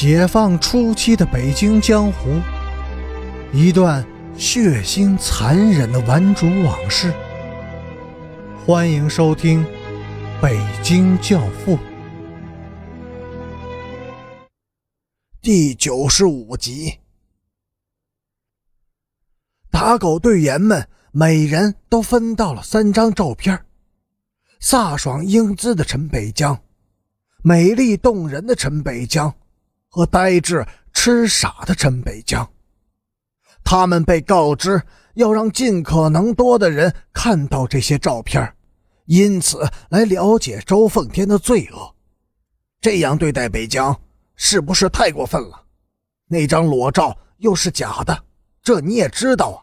解放初期的北京江湖，一段血腥残忍的顽主往事。欢迎收听《北京教父》第九十五集。打狗队员们每人都分到了三张照片：飒爽英姿的陈北江，美丽动人的陈北江。和呆滞痴傻的陈北江，他们被告知要让尽可能多的人看到这些照片，因此来了解周凤天的罪恶。这样对待北江，是不是太过分了？那张裸照又是假的，这你也知道啊。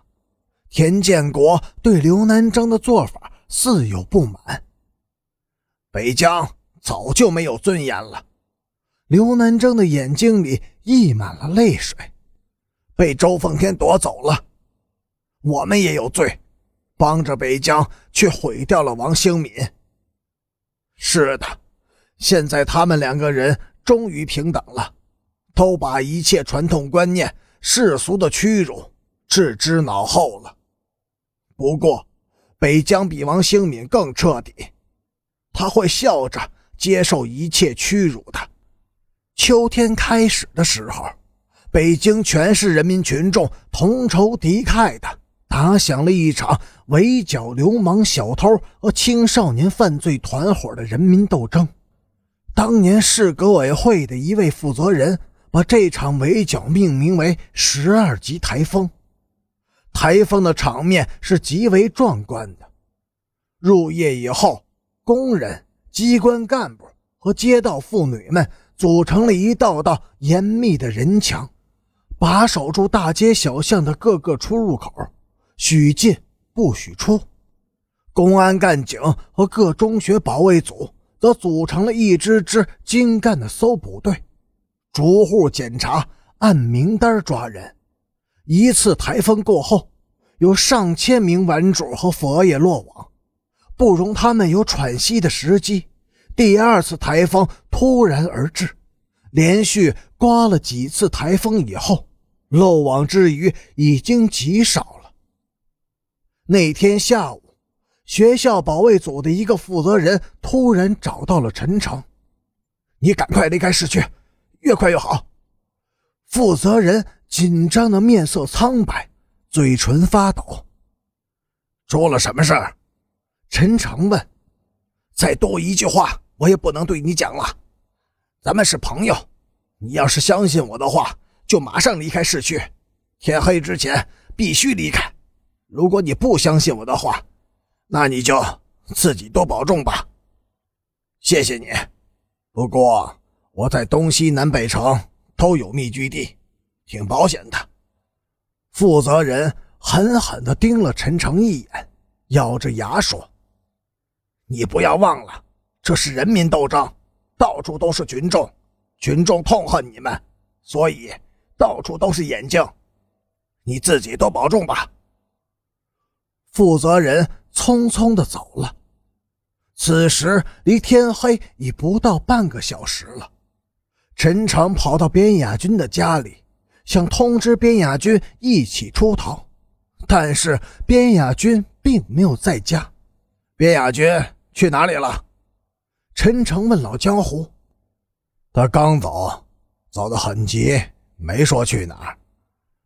田建国对刘南征的做法似有不满。北江早就没有尊严了。刘南征的眼睛里溢满了泪水，被周凤天夺走了，我们也有罪，帮着北疆却毁掉了王兴敏。是的，现在他们两个人终于平等了，都把一切传统观念、世俗的屈辱置之脑后了。不过，北疆比王兴敏更彻底，他会笑着接受一切屈辱的。秋天开始的时候，北京全市人民群众同仇敌忾的打响了一场围剿流氓小偷和青少年犯罪团伙的人民斗争。当年市革委会的一位负责人把这场围剿命名为“十二级台风”。台风的场面是极为壮观的。入夜以后，工人、机关干部和街道妇女们。组成了一道道严密的人墙，把守住大街小巷的各个出入口，许进不许出。公安干警和各中学保卫组则组成了一支支精干的搜捕队，逐户检查，按名单抓人。一次台风过后，有上千名顽主和佛爷落网，不容他们有喘息的时机。第二次台风突然而至，连续刮了几次台风以后，漏网之鱼已经极少了。那天下午，学校保卫组的一个负责人突然找到了陈诚：“你赶快离开市区，越快越好。”负责人紧张的面色苍白，嘴唇发抖。出了什么事？陈诚问。再多一句话。我也不能对你讲了，咱们是朋友，你要是相信我的话，就马上离开市区，天黑之前必须离开。如果你不相信我的话，那你就自己多保重吧。谢谢你，不过我在东西南北城都有密居地，挺保险的。负责人狠狠地盯了陈诚一眼，咬着牙说：“你不要忘了。”这是人民斗争，到处都是群众，群众痛恨你们，所以到处都是眼睛。你自己多保重吧。负责人匆匆的走了。此时离天黑已不到半个小时了。陈诚跑到边雅军的家里，想通知边雅军一起出逃，但是边雅军并没有在家。边雅军去哪里了？陈诚问老江湖：“他刚走，走得很急，没说去哪儿。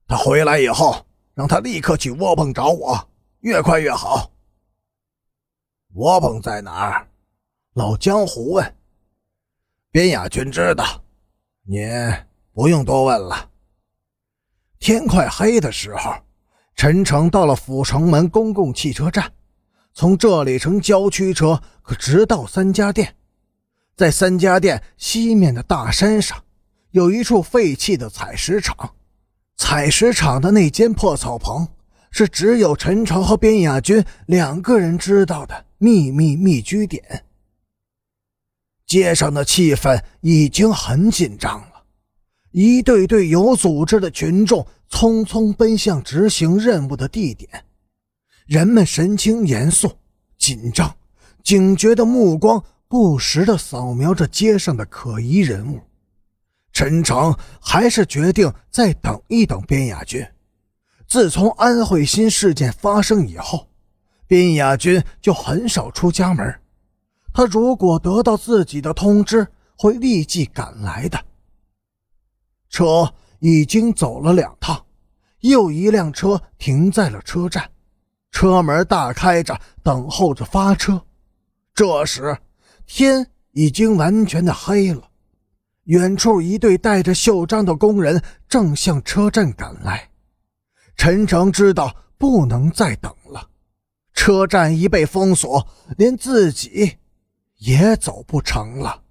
他回来以后，让他立刻去窝棚找我，越快越好。”窝棚在哪儿？老江湖问。边雅君知道，您不用多问了。天快黑的时候，陈诚到了阜成门公共汽车站，从这里乘郊区车可直到三家店。在三家店西面的大山上，有一处废弃的采石场。采石场的那间破草棚，是只有陈诚和边雅军两个人知道的秘密密居点。街上的气氛已经很紧张了，一队队有组织的群众匆匆奔向执行任务的地点，人们神情严肃、紧张、警觉的目光。不时地扫描着街上的可疑人物，陈诚还是决定再等一等边雅军。自从安慧心事件发生以后，边雅军就很少出家门。他如果得到自己的通知，会立即赶来的。车已经走了两趟，又一辆车停在了车站，车门大开着，等候着发车。这时，天已经完全的黑了。远处一队带着袖章的工人正向车站赶来。陈诚知道不能再等了，车站已被封锁，连自己也走不成了。